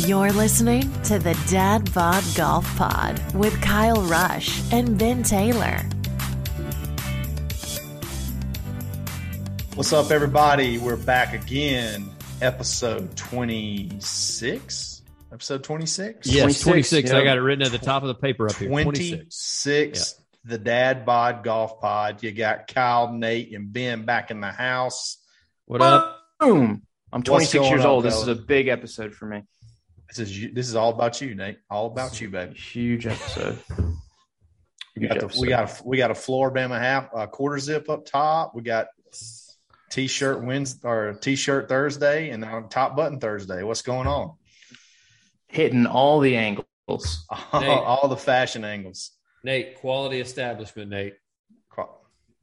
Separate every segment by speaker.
Speaker 1: You're listening to the Dad Bod Golf Pod with Kyle Rush and Ben Taylor.
Speaker 2: What's up, everybody? We're back again. Episode 26. Episode 26?
Speaker 3: Yes,
Speaker 4: 26,
Speaker 3: 26. I got it written at the top of the paper up here. 26.
Speaker 2: 26. The Dad Bod Golf Pod. You got Kyle, Nate, and Ben back in the house.
Speaker 3: What up?
Speaker 4: Boom. I'm 26 years
Speaker 2: on,
Speaker 4: old. This is a big episode for me.
Speaker 2: This is this is all about you, Nate. All about you, baby.
Speaker 4: Huge episode.
Speaker 2: We got, the, we got a, we got a Flora-Bama half uh, quarter zip up top. We got t-shirt Wednesday or t-shirt Thursday and now top button Thursday. What's going on?
Speaker 4: hitting all the angles.
Speaker 2: All,
Speaker 3: Nate.
Speaker 2: all the fashion angles.
Speaker 3: Nate, quality establishment, Nate. Have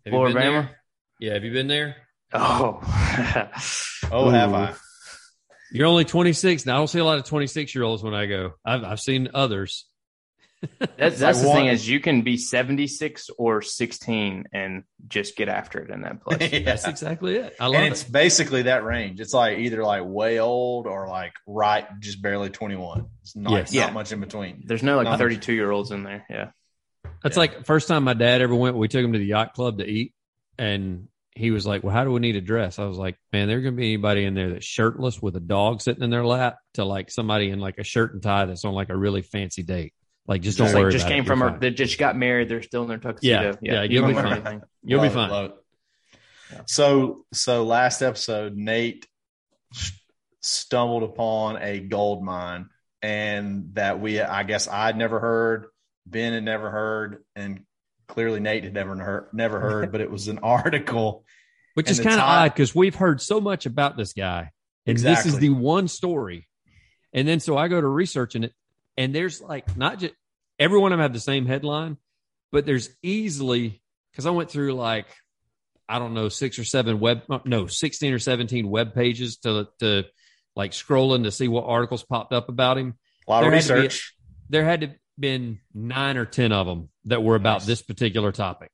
Speaker 4: Flora-Bama?
Speaker 3: there? Yeah, have you been there?
Speaker 4: Oh.
Speaker 2: Oh, have I?
Speaker 3: You're only 26. Now, I don't see a lot of 26 year olds when I go. I've, I've seen others.
Speaker 4: That's, that's the thing is you can be 76 or 16 and just get after it in that place.
Speaker 2: Yeah.
Speaker 3: That's exactly it. I love
Speaker 2: and it's
Speaker 3: it.
Speaker 2: basically that range. It's like either like way old or like right, just barely 21. It's not,
Speaker 3: Yes.
Speaker 2: not
Speaker 4: Yeah.
Speaker 2: much in between.
Speaker 4: There's no like 32 year olds in there. Yeah.
Speaker 3: That's
Speaker 2: Yeah.
Speaker 3: like first time my dad ever went. We took him to the yacht club to eat, and he was like, "Well, how do we need a dress?" I was like, "Man, there's gonna be anybody in there that's shirtless with a dog sitting in their lap to like somebody in like a shirt and tie that's on like a really fancy date. Like, just don't
Speaker 4: Just,
Speaker 3: worry
Speaker 4: just
Speaker 3: about
Speaker 4: came
Speaker 3: it.
Speaker 4: from her, they just got married. They're still in their tuxedo.
Speaker 3: Yeah, yeah,
Speaker 4: you
Speaker 3: you'll
Speaker 4: don't
Speaker 3: be fine.
Speaker 4: anything.
Speaker 3: You'll be
Speaker 2: Love it,
Speaker 3: fine.
Speaker 2: love it.
Speaker 4: Yeah.
Speaker 2: So, so last episode, Nate stumbled upon a gold mine, and that we, I guess, I'd never heard, Ben had never heard, and clearly Nate had never heard, never heard. but it was an article.
Speaker 3: Which is kind of
Speaker 2: time-
Speaker 3: odd because we've heard so much about this guy, and this is the one story. And then so I go to researching it, and there's like not just every one of them have the same headline, but there's easily because I went through like I don't know six or seven web uh, no sixteen or seventeen web pages to to like scrolling to see what articles popped up about him.
Speaker 2: A lot of
Speaker 3: There had be-
Speaker 2: research.
Speaker 3: There had to been nine or ten of them that were about
Speaker 2: Nice.
Speaker 3: this particular topic.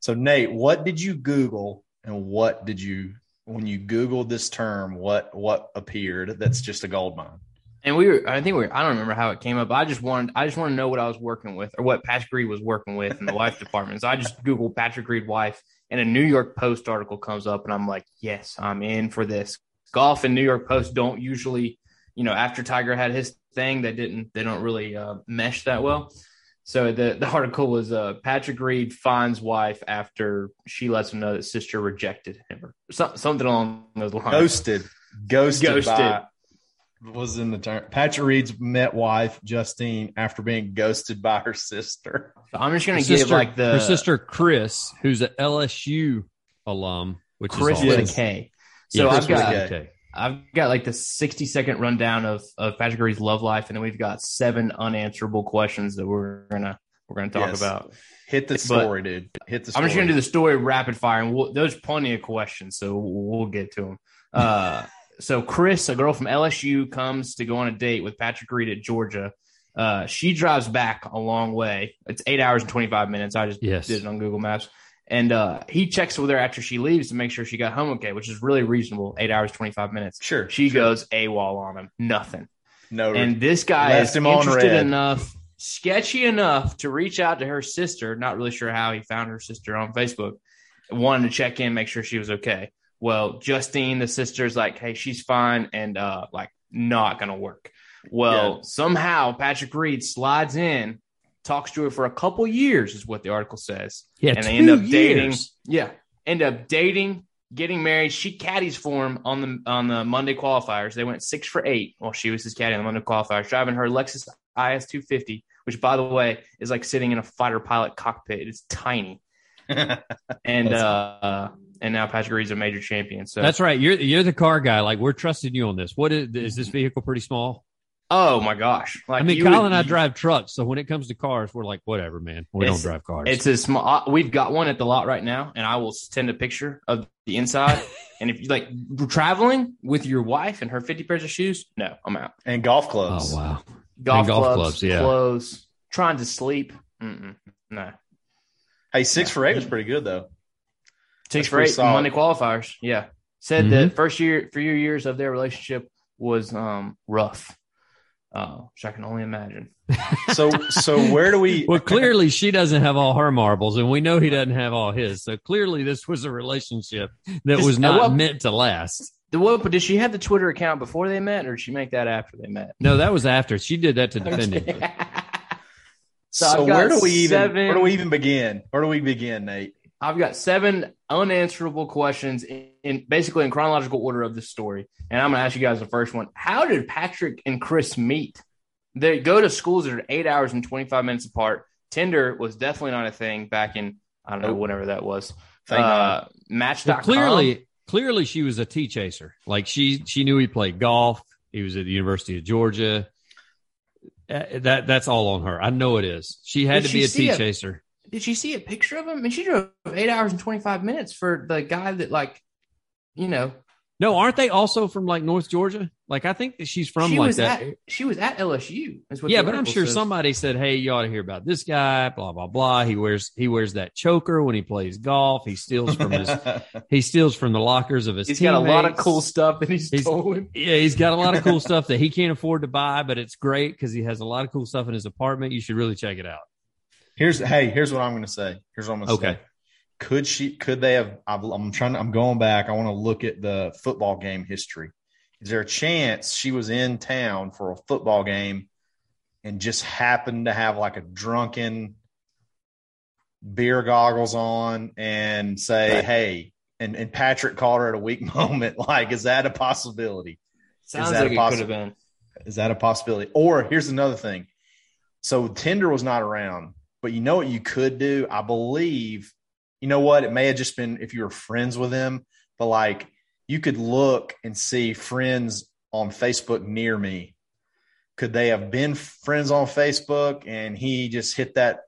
Speaker 2: So, Nate, what did you Google, and what did you when you Googled this term? What what appeared? That's just a gold mine.
Speaker 4: And we were, I think we were, I don't remember how it came up. I just wanted, I just want to know what I was working with or what Patrick Reed was working with in the wife department. So I just Googled Patrick Reed wife and a New York Post article comes up and I'm like, yes, I'm in for this. Golf and New York Post don't usually, you know, after Tiger had his thing, they didn't, they don't really uh, mesh that well. So the, the article was uh, Patrick Reed finds wife after she lets him know that sister rejected him or some, something along those lines.
Speaker 2: Ghosted, ghosted,
Speaker 4: Ghosted.
Speaker 2: by- was in the term. Patrick Reed's met wife Justine after being ghosted by her sister.
Speaker 4: So I'm just going to give
Speaker 3: sister,
Speaker 4: like the
Speaker 3: her sister Kris, who's an LSU alum, which
Speaker 4: Kris
Speaker 3: is
Speaker 4: with a K. So
Speaker 3: Yeah,
Speaker 4: I've
Speaker 3: Kris with a
Speaker 4: got
Speaker 2: K.
Speaker 3: K.
Speaker 4: I've got like the 60 second rundown of of Patrick Reed's love life, and then we've got seven unanswerable questions that we're gonna we're gonna talk
Speaker 2: Yes.
Speaker 4: about.
Speaker 2: Hit the
Speaker 4: But-
Speaker 2: story, dude. Hit the story.
Speaker 4: I'm just gonna do the story rapid fire, and we'll, there's plenty of questions, so we'll get to them. Uh, so Kris, a girl from LSU, comes to go on a date with Patrick Reed at Georgia. Uh, she drives back a long way. It's eight hours and 25 minutes. I just
Speaker 3: Yes.
Speaker 4: did it on Google Maps. And uh, he checks with her after she leaves to make sure she got home okay, which is really reasonable. Eight hours, 25 minutes.
Speaker 2: Sure.
Speaker 4: She
Speaker 2: sure.
Speaker 4: goes AWOL on him. Nothing.
Speaker 2: no.
Speaker 4: And this guy is interested enough, sketchy enough to reach out to her sister. Not really sure how he found her sister on Facebook. Wanted to check in, make sure she was okay. Well, Justine, the sister's like, hey, she's fine and uh like not gonna work. Well,
Speaker 2: Yeah.
Speaker 4: somehow Patrick Reed slides in, talks to her for a couple years, is what the article says
Speaker 3: Yeah,
Speaker 4: and they end up dating.
Speaker 3: years.
Speaker 4: Yeah, end up dating, getting married. She caddies for him on the on the Monday qualifiers. They went six for eight while she was his caddy on the Monday qualifiers, driving her Lexus IS 250, which by the way is like sitting in a fighter pilot cockpit. It's tiny, and uh, and now Patrick Reed's a major champion. So
Speaker 3: That's right. You're you're the car guy. Like we're trusting you on this. What is is this vehicle pretty small?
Speaker 4: Oh my gosh, like
Speaker 3: I mean,
Speaker 4: you
Speaker 3: Kyle
Speaker 4: would-
Speaker 3: and I drive trucks, so when it comes to cars, we're like, whatever, man. We don't drive cars.
Speaker 4: It's a small. Uh, we've got one at the lot right now, and I will send a picture of the inside. and if you like traveling with your wife and her fifty pairs of shoes, no, I'm out.
Speaker 2: and golf clubs.
Speaker 3: oh wow.
Speaker 4: Golf,
Speaker 3: golf
Speaker 4: clubs,
Speaker 3: clubs, yeah.
Speaker 4: clothes, trying to sleep. Mm-mm, no,
Speaker 2: Hey, six for eight was pretty good though.
Speaker 4: six
Speaker 2: That's
Speaker 4: for eight
Speaker 2: solid.
Speaker 4: Monday qualifiers. Yeah, said
Speaker 3: Mhm.
Speaker 4: the first year, few years of their relationship was um rough. Oh, which I can only imagine.
Speaker 2: So so where do we?
Speaker 3: Well, clearly she doesn't have all her marbles, and we know he doesn't have all his. So clearly, this was a relationship that was not
Speaker 4: what-
Speaker 3: meant to last.
Speaker 4: The what? But did she have the Twitter account before they met, or did she make that after they met?
Speaker 3: No, that was after she did that to defend him.
Speaker 4: So
Speaker 2: So, where do we even?
Speaker 4: seven-
Speaker 2: Where do we even begin? Where do we begin, Nate?
Speaker 4: I've got seven unanswerable questions in, in basically in chronological order of this story, and I'm going to ask you guys the first one. How did Patrick and Kris meet? They go to schools that are eight hours and 25 minutes apart. Tinder was definitely not a thing back in I don't know
Speaker 2: Nope.
Speaker 4: whatever that was.
Speaker 2: Thank
Speaker 4: uh, Match.com.
Speaker 3: Well, clearly, clearly she was a T chaser. Like she she knew he played golf. He was at the University of Georgia. Uh, That that's all on her. I know it is. She had
Speaker 4: Did
Speaker 3: to be
Speaker 4: she
Speaker 3: a
Speaker 4: see
Speaker 3: T
Speaker 4: it?
Speaker 3: chaser.
Speaker 4: Did you see a picture of him? I mean, she drove eight hours and 25 minutes for the guy that, like, you know,
Speaker 3: No, aren't they also from like North Georgia? Like I think that she's from
Speaker 4: she
Speaker 3: like
Speaker 4: was
Speaker 3: that.
Speaker 4: at she was at LSU. is what
Speaker 3: yeah, but I'm sure
Speaker 4: says.
Speaker 3: somebody said, "Hey, you ought to hear about this guy." Blah blah blah. He wears he wears that choker when he plays golf. He steals from his he steals from the lockers of his.
Speaker 4: He's got a lot of cool stuff that he's,
Speaker 3: He's-
Speaker 4: stolen.
Speaker 3: Yeah, he's got a lot of cool stuff that he can't afford to buy, but it's great because he has a lot of cool stuff in his apartment. You should really check it out.
Speaker 2: Here's hey, here's what I'm going to say. Here's what I'm going to
Speaker 3: Okay.
Speaker 2: say. Could she? Could they have? I've, I'm trying. I'm going back. I want to look at the football game history. Is there a chance she was in town for a football game and just happened to have like a drunken beer goggles on and say,
Speaker 4: Right.
Speaker 2: "Hey," and and Patrick called her at a weak moment? Like, is that a possibility?
Speaker 4: Sounds
Speaker 2: that
Speaker 4: like
Speaker 2: a
Speaker 4: it could have been.
Speaker 2: Is that a possibility? Or here's another thing. So Tinder was not around, but you know what you could do? I believe, you know what? It may have just been if you were friends with them, but like you could look and see friends on Facebook near me. Could they have been friends on Facebook and he just hit that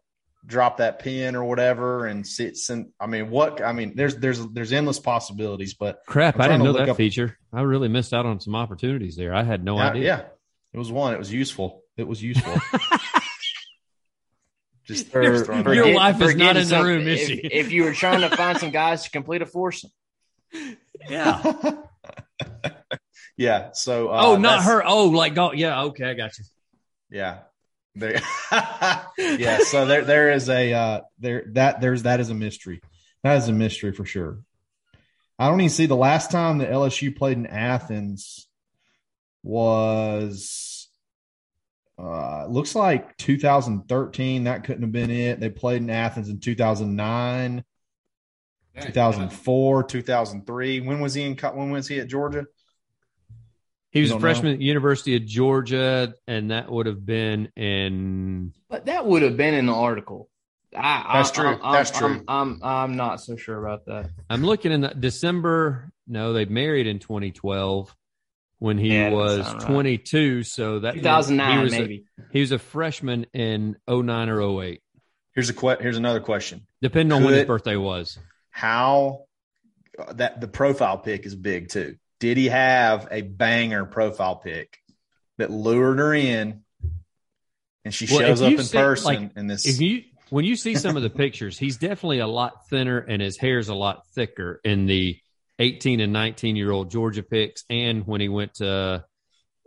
Speaker 2: drop that pin or whatever and sit and I mean what I mean there's there's there's endless possibilities, but
Speaker 3: Crap, I didn't know that
Speaker 2: up-
Speaker 3: feature. I really missed out on some opportunities there. I had no idea.
Speaker 2: yeah. It was one. It was useful. It was useful. Just
Speaker 4: For-
Speaker 2: just throwing
Speaker 3: Your
Speaker 2: it out.
Speaker 4: forget-
Speaker 3: wife is not in the room, is
Speaker 4: if,
Speaker 3: she?
Speaker 4: If you were trying to find some guys to complete a foursome,
Speaker 3: Yeah.
Speaker 2: yeah. So uh,
Speaker 3: oh, not her. Oh, like go. Yeah. Okay, I got you.
Speaker 2: Yeah. There, yeah. So there, there is a uh, there that there's that is a mystery. That is a mystery for sure. I don't even see the last time that LSU played in Athens was uh looks like 2013 that couldn't have been it they played in athens in 2009 2004 2003 when was he in co- when was he at georgia
Speaker 3: He was a
Speaker 2: don't know?
Speaker 3: freshman at University of Georgia, and that would have been in.
Speaker 4: but that would have been in the article. I, I-
Speaker 2: That's true.
Speaker 4: I'm, I'm,
Speaker 2: That's true.
Speaker 4: I'm, I'm, I'm not so sure about that.
Speaker 3: I'm looking in the December. No, they married in 2012 when he
Speaker 4: Yeah,
Speaker 3: was
Speaker 4: sound right.
Speaker 3: 22. So that
Speaker 4: 2009,
Speaker 3: he was a-
Speaker 4: maybe.
Speaker 3: he was a freshman in 09 or 08,
Speaker 2: here's a que- here's another question
Speaker 3: depending on when his birthday was.
Speaker 2: how uh, that the profile pic is big too. Did he have a banger profile pic that lured her in, and she
Speaker 3: Well,
Speaker 2: shows up in
Speaker 3: see-
Speaker 2: person?
Speaker 3: like,
Speaker 2: and this,
Speaker 3: If you when you see some of the pictures, he's definitely a lot thinner and his hair's a lot thicker in the 18 and 19 year old Georgia picks, and when he went to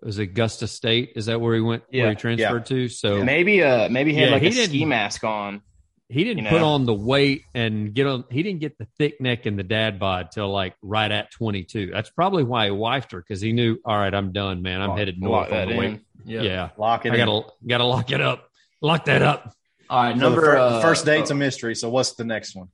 Speaker 3: was Augusta State? Is that where he went?
Speaker 4: Yeah,
Speaker 3: where he transferred to? So
Speaker 4: Maybe, uh, maybe he had
Speaker 3: Yeah,
Speaker 4: like
Speaker 3: he
Speaker 4: a
Speaker 3: didn't-
Speaker 4: ski mask on.
Speaker 3: he didn't
Speaker 4: you
Speaker 3: put on the weight and get on. He didn't get the thick neck and the dad bod till like right at 22. That's probably why he wifed her because he knew, all right, I'm done, man. I'm
Speaker 2: Lock-
Speaker 3: headed
Speaker 4: Lock
Speaker 3: north on
Speaker 4: that
Speaker 3: the weight.
Speaker 4: in. Yeah.
Speaker 3: Yeah,
Speaker 2: lock it
Speaker 3: I gotta gotta lock it up. Lock that up.
Speaker 4: All right.
Speaker 2: So
Speaker 4: Number
Speaker 2: the, fir-
Speaker 4: uh,
Speaker 2: first date's a mystery. So what's the next one?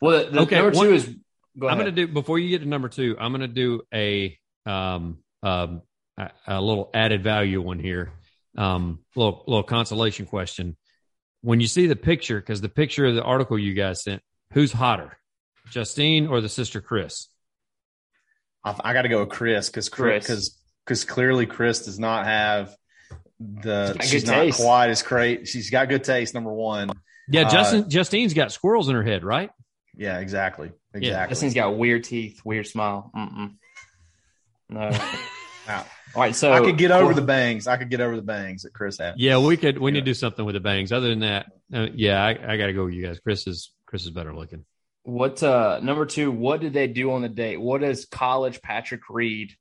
Speaker 4: Well, the, the
Speaker 3: Okay,
Speaker 4: number two
Speaker 3: one-
Speaker 4: is. Go ahead.
Speaker 3: I'm gonna do before you get to number two. I'm gonna do a um um a, a little added value one here. Um, little little consolation question. When you see the picture, because the picture of the article you guys sent, who's hotter, Justine or the sister Kris?
Speaker 2: I, I got to go with Kris because
Speaker 4: Kris.
Speaker 2: because because clearly Kris does not have the she's
Speaker 4: good
Speaker 2: not
Speaker 4: taste.
Speaker 2: quite as great. She's got good taste. Number one.
Speaker 3: Yeah,
Speaker 2: Uh,
Speaker 3: Justin Justine's got squirrels in her head, right?
Speaker 2: Yeah, exactly.
Speaker 3: Yeah,
Speaker 2: Exactly.
Speaker 4: This thing's got weird teeth, weird smile. Mm-mm. No.
Speaker 2: Wow.
Speaker 4: All right. So
Speaker 2: I could get over the bangs. I could get over the bangs that Kris had.
Speaker 3: Yeah, we could. We need to do something with the bangs. Other than that, uh, yeah, I, I got to go with you guys. Kris is Kris is better looking.
Speaker 4: What uh number two? What did they do on the date? What does college Patrick Reed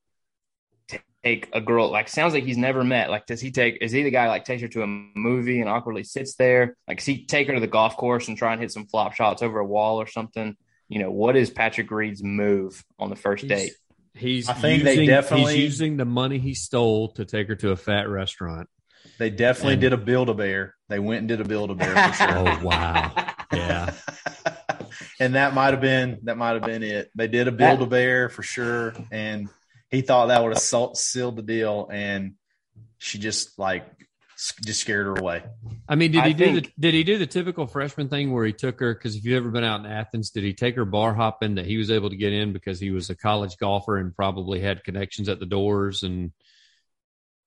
Speaker 4: take take a girl? Like, sounds like he's never met. Like, does he take? Is he the guy like takes her to a movie and awkwardly sits there? Like, does he take her to the golf course and try and hit some flop shots over a wall or something? You know, what is Patrick Reed's move on the first
Speaker 3: He's-
Speaker 4: date?
Speaker 3: He's
Speaker 2: I think
Speaker 3: using,
Speaker 2: they definitely-
Speaker 3: he's using the money he stole to take her to a fat restaurant.
Speaker 2: They definitely
Speaker 3: And-
Speaker 2: did a build a bear. They went and did a build a bear for sure.
Speaker 3: Oh wow. Yeah.
Speaker 2: and that might have been that might have been it. They did a build a bear for sure, and he thought that would have salt, sealed the deal, and she just like just scared her away.
Speaker 3: I mean, did
Speaker 4: I
Speaker 3: he do the did he do the typical freshman thing where he took her? Because if you've ever been out in Athens, did he take her bar hopping that he was able to get in because he was a college golfer and probably had connections at the doors and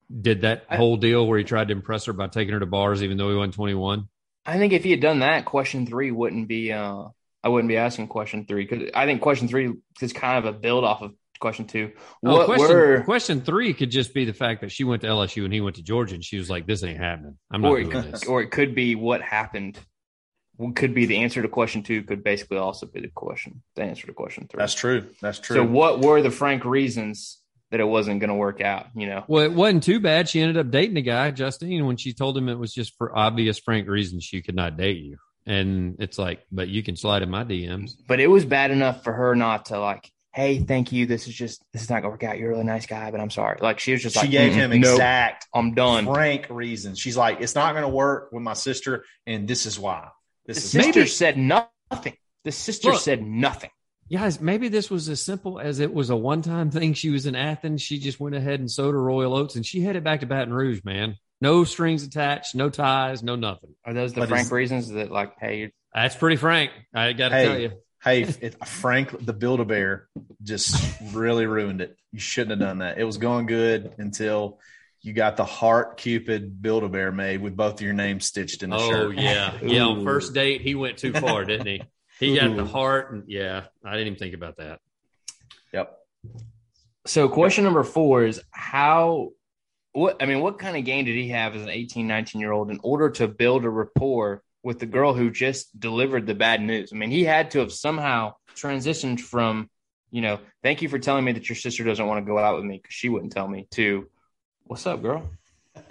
Speaker 3: did that
Speaker 4: I-
Speaker 3: whole deal where he tried to impress her by taking her to bars even though he wasn't twenty one?
Speaker 4: I think if he had done that, question three wouldn't be. uh I wouldn't be asking question three because I think question three is kind of a build off of question two.
Speaker 3: Oh, question,
Speaker 4: were
Speaker 3: question three could just be the fact that she went to LSU and he went to Georgia and she was like, "This ain't happening. I'm not
Speaker 4: or
Speaker 3: doing
Speaker 4: it,
Speaker 3: this."
Speaker 4: could, or it could be what happened. What Could be the answer to question two. Could basically also be the question, the answer to question three.
Speaker 2: That's true. That's true.
Speaker 4: So, what were the frank reasons that it wasn't going to work out? You know,
Speaker 3: Well, it wasn't too bad. She ended up dating a guy, Justine, when she told him it was just for obvious, frank reasons she could not date you. And it's like, but you can slide in my DMs.
Speaker 4: but it was bad enough for her not to like. Hey, thank you. This is just this is not gonna work out. You're a really nice guy, but I'm sorry. Like she was just
Speaker 2: she
Speaker 4: like,
Speaker 2: gave
Speaker 4: "Mm-mm,
Speaker 2: him
Speaker 4: nope,
Speaker 2: exact
Speaker 4: I'm done.
Speaker 2: frank reasons. She's like, it's not going to work with my sister, and this is why.
Speaker 4: The
Speaker 2: This is
Speaker 4: sister
Speaker 3: Maybe-
Speaker 4: said nothing. The sister
Speaker 3: Look.
Speaker 4: said nothing.
Speaker 3: Guys, maybe this was as simple as it was a one time thing. She was in Athens. She just went ahead and sowed her Royal Oats and she headed back to Baton Rouge, man. No strings attached, no ties, no nothing.
Speaker 4: Are those the
Speaker 2: But
Speaker 4: frank
Speaker 2: is-
Speaker 4: reasons that like, hey, you're
Speaker 3: That's pretty frank. I got to
Speaker 2: Hey.
Speaker 3: tell you.
Speaker 2: Hey, it, Frank, the Build a Bear just really ruined it. You shouldn't have done that. It was going good until you got the heart Cupid Build a Bear made with both of your names stitched in the
Speaker 3: Oh,
Speaker 2: shirt.
Speaker 3: yeah. Yeah. On first date, he went too far, didn't he? He got the heart. And yeah, I didn't even think about that.
Speaker 2: Yep.
Speaker 4: So question number four is how what I mean, what kind of game did he have as an 18, 19 year old in order to build a rapport with the girl who just delivered the bad news? I mean, he had to have somehow transitioned from, you know, thank you for telling me that your sister doesn't want to go out with me because she wouldn't tell me to what's up, girl?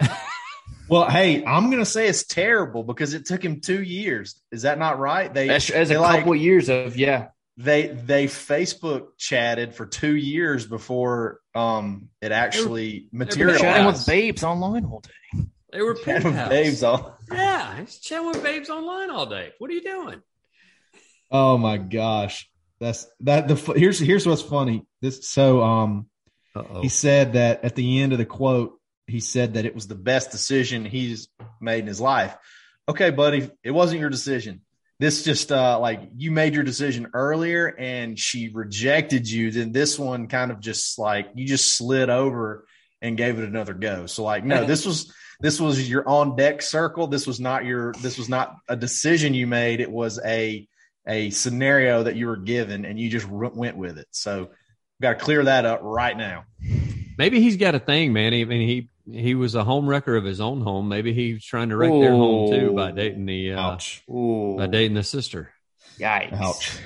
Speaker 2: Well, hey, I'm gonna say it's terrible because it took him two years. Is that not right? They
Speaker 4: As, as a
Speaker 2: like-
Speaker 4: couple years of yeah.
Speaker 2: they they Facebook chatted for two years before um it actually
Speaker 3: were
Speaker 4: Chatting
Speaker 2: materialized.
Speaker 4: with babes online all day.
Speaker 3: They were
Speaker 2: Chatting with
Speaker 3: penthouse.
Speaker 2: babes on.
Speaker 3: Yeah, he's chatting with babes online all day. What are you doing?
Speaker 5: Oh my gosh, that's that. The here's here's what's funny. This so um
Speaker 3: Uh-oh.
Speaker 5: he said that at the end of the quote he said that it
Speaker 2: It was the best decision he's made in his life. Okay, buddy, it wasn't your decision. This just uh like you made your decision earlier and she rejected you. Then this one kind of just like you just slid over and gave it another go. So like no, this was this was your on deck circle. This was not your this was not a decision you made. It was a a scenario that you were given and you just r- went with it. So got to clear that up right now.
Speaker 3: Maybe he's got a thing, man. I mean, he he was a home wrecker of his own home. Maybe he's trying to wreck their home too by dating the uh,
Speaker 5: ouch
Speaker 3: by dating the sister.
Speaker 4: Yikes.
Speaker 5: ouch.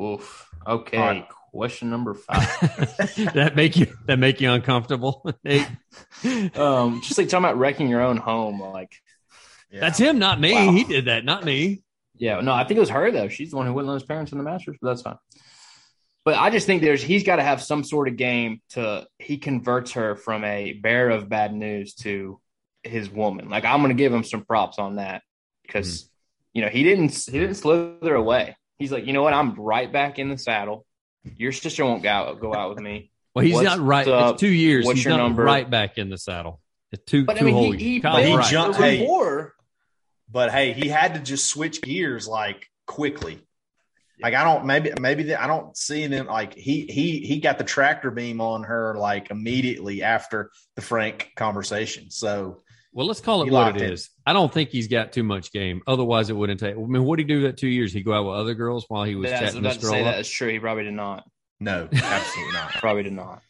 Speaker 4: Oof. Okay.
Speaker 2: All right.
Speaker 4: Question number five.
Speaker 3: that make you that make you uncomfortable? Nate?
Speaker 4: um, just like talking about wrecking your own home. Like,
Speaker 2: Yeah.
Speaker 3: That's him, not me.
Speaker 4: Wow.
Speaker 3: He did that, not me.
Speaker 4: yeah, no, I think it was her though. She's the one who wouldn't let his parents in the Masters, but that's fine. But I just think there's he's got to have some sort of game to he converts her from a bearer of bad news to his woman. Like I'm going to give him some props on that because you know he didn't he didn't slither away. He's like, you know what? I'm right back in the saddle. Your sister won't go out, go out with me.
Speaker 3: Well, he's
Speaker 4: What's
Speaker 3: not right.
Speaker 4: up?
Speaker 3: It's two years.
Speaker 4: What's
Speaker 3: he's
Speaker 4: your
Speaker 3: not
Speaker 4: number?
Speaker 3: right back in the saddle. It's two,
Speaker 4: But I
Speaker 3: two
Speaker 4: mean,
Speaker 3: whole
Speaker 4: he, he,
Speaker 3: years. Kyle,
Speaker 2: But he
Speaker 3: right.
Speaker 2: jumped-
Speaker 4: the
Speaker 2: hey.
Speaker 4: rapport.
Speaker 2: but hey, he had to just switch gears like quickly. Like I don't maybe maybe the, I don't see them like he he he got the tractor beam on her like immediately after the Frank conversation. So
Speaker 3: Well, let's call it
Speaker 2: He
Speaker 3: what
Speaker 2: locked
Speaker 3: it
Speaker 2: in.
Speaker 3: is. I don't think he's got too much game. Otherwise, it wouldn't take. I mean, what did he do that two years? He go out with other girls while he was
Speaker 4: Yeah, I was about
Speaker 3: this
Speaker 4: to say
Speaker 3: up.
Speaker 4: that is true. He probably did not.
Speaker 2: no, absolutely not.
Speaker 4: Probably did not.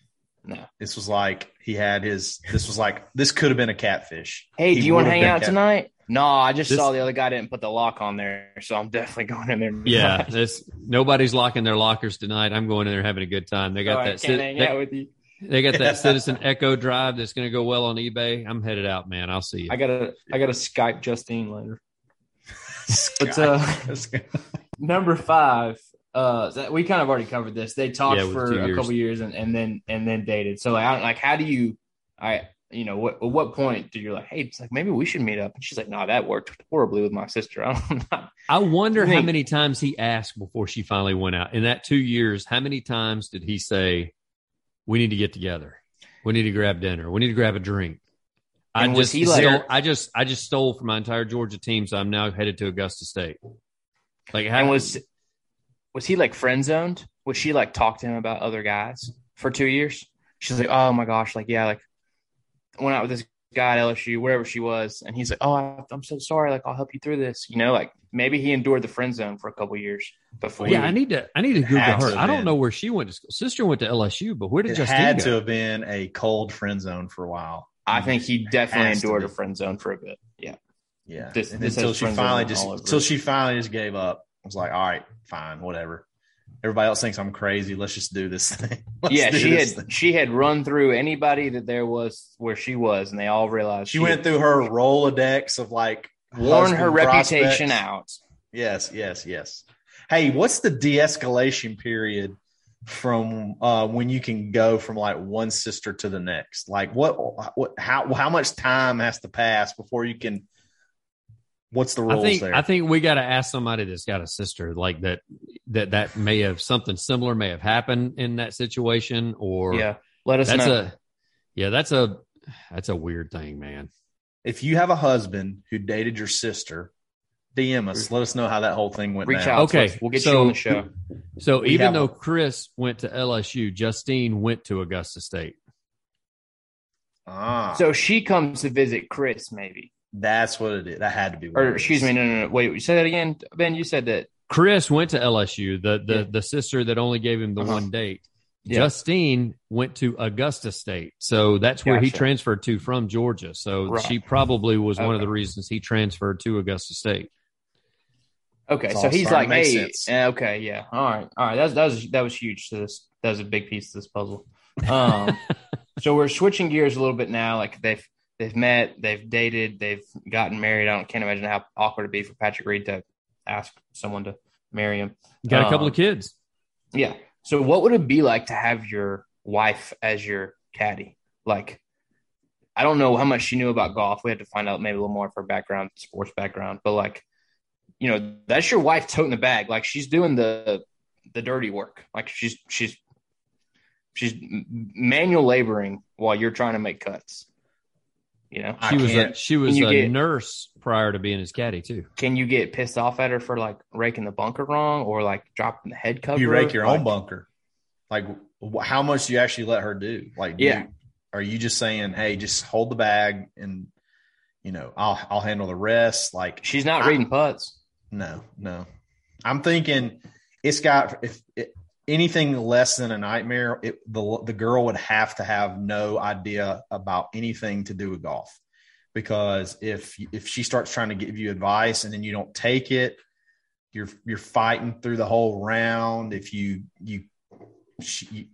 Speaker 4: No.
Speaker 2: This was like he had his. This was like this could have been a catfish.
Speaker 4: Hey,
Speaker 2: He
Speaker 4: do you want to hang out
Speaker 2: cat-
Speaker 4: tonight? No, I just
Speaker 3: This-
Speaker 4: saw the other guy didn't put the lock on there, so I'm definitely going in there.
Speaker 3: Yeah, this nobody's locking their lockers tonight. I'm going in there having a good time. They got
Speaker 4: Sorry,
Speaker 3: that.
Speaker 4: can't
Speaker 3: si-
Speaker 4: hang
Speaker 3: they,
Speaker 4: out with you.
Speaker 3: They got that Citizen Eco-Drive that's going to go well on eBay. I'm headed out, man. I'll see you.
Speaker 4: I gotta I gotta Skype Justine later. But uh, number five, uh, we kind of already covered this. They talked
Speaker 3: Yeah,
Speaker 4: for a
Speaker 3: years.
Speaker 4: couple years and, and then and then dated. So like, I, like, how do you? I you know what? At what point do you like? Hey, it's like maybe we should meet up. And she's like, No, that worked horribly with my sister. I'm not.
Speaker 3: I wonder how many times he asked before she finally went out. In that two years, how many times did he say, "We need to get together. We need to grab dinner. We need to grab a drink." I
Speaker 4: And was
Speaker 3: just
Speaker 4: he like-
Speaker 3: stole, I just I just stole from my entire Georgia team, so I'm now headed to Augusta State. Like, how
Speaker 4: And was was he like friend zoned? Was she like talk to him about other guys for two years? She's like, oh my gosh, like yeah, like went out with this guy at LSU, wherever she was, and he's like, oh, I- I'm so sorry, like I'll help you through this. You know, like maybe he endured the friend zone for a couple years before.
Speaker 3: yeah, I need to I need to Google
Speaker 2: had to
Speaker 3: her.
Speaker 2: have
Speaker 3: I don't know where she went to school. Sister went to LSU, but where did
Speaker 2: It
Speaker 3: Justine
Speaker 2: had
Speaker 3: go?
Speaker 2: to have been a cold friend zone for a while.
Speaker 4: I think he definitely endured
Speaker 2: be.
Speaker 4: a friend zone for a bit. Yeah,
Speaker 2: Yeah.
Speaker 4: This- this
Speaker 2: until she finally just until she finally just gave up. I was like, all right, fine, whatever. Everybody else thinks I'm crazy. Let's just do this thing. Let's
Speaker 4: yeah, she had
Speaker 2: thing.
Speaker 4: she had run through anybody that there was where she was, and they all realized
Speaker 2: She went through her Rolodex of like
Speaker 4: worn her
Speaker 2: husband
Speaker 4: reputation out.
Speaker 2: Yes, yes, yes. Hey, what's the de-escalation period from uh, when you can go from like one sister to the next? Like what? What? How? How much time has to pass before you can? What's the rules
Speaker 3: I think
Speaker 2: there?
Speaker 3: I think we got to ask somebody that's got a sister like that that that may have something similar may have happened in that situation or
Speaker 4: Yeah, let us
Speaker 3: that's
Speaker 4: know.
Speaker 3: a yeah that's a that's a weird thing man
Speaker 2: if you have a husband who dated your sister, DM us. Let us know how that whole thing went.
Speaker 4: Reach
Speaker 2: down.
Speaker 4: out. to
Speaker 3: Okay,
Speaker 4: us. we'll get
Speaker 3: so-
Speaker 4: you on the show.
Speaker 3: so
Speaker 2: We
Speaker 3: even though
Speaker 2: a-
Speaker 3: Kris went to LSU Justine went to Augusta State
Speaker 2: Ah,
Speaker 4: So she comes to visit Kris, maybe,
Speaker 2: that's what it is. That had to be.
Speaker 4: Or excuse me, no, no, no. Wait, you say that again, Ben. You said that.
Speaker 3: Kris went to LSU the the
Speaker 4: Yeah.
Speaker 3: the sister that only gave him the
Speaker 4: Uh-huh.
Speaker 3: one date
Speaker 4: Yeah.
Speaker 3: Justine went to Augusta State. So that's where he transferred to from Georgia. So
Speaker 4: Right.
Speaker 3: she probably was one of the reasons he transferred to Augusta State.
Speaker 4: Okay, so he's like, hey,
Speaker 2: sense.
Speaker 4: eh, okay, yeah, all right, all right. That was, that was that was huge to this. That was a big piece to this puzzle. Um, so we're switching gears a little bit now. Like they've they've met, they've dated, they've gotten married. I don't can't imagine how awkward it'd be for Patrick Reed to ask someone to marry him.
Speaker 3: Got a couple
Speaker 4: Um,
Speaker 3: of kids.
Speaker 4: Yeah. So what would it be like to have your wife as your caddy? Like, I don't know how much she knew about golf. We had to find out maybe a little more of her background, sports background. But like, you know, that's your wife toting the bag. Like she's doing the the dirty work. Like she's she's she's manual laboring while you're trying to make cuts. You know,
Speaker 2: I
Speaker 3: She was a,
Speaker 2: can't-
Speaker 3: she was a
Speaker 4: get-
Speaker 3: nurse prior to being his caddy too.
Speaker 4: can you get pissed off at her for like raking the bunker wrong or like dropping the head cover?
Speaker 2: you rake your
Speaker 4: Like,
Speaker 2: own bunker. Like, wh- how much do you actually let her do? Like, do
Speaker 4: Yeah.
Speaker 2: you- are you just saying, hey, just hold the bag and you know, I'll I'll handle the rest? Like,
Speaker 4: She's not
Speaker 2: I-
Speaker 4: reading putts.
Speaker 2: no, no. I'm thinking it's got if it, anything less than a nightmare, it, the the girl would have to have no idea about anything to do with golf, because if if she starts trying to give you advice and then you don't take it, you're you're fighting through the whole round. If you you she,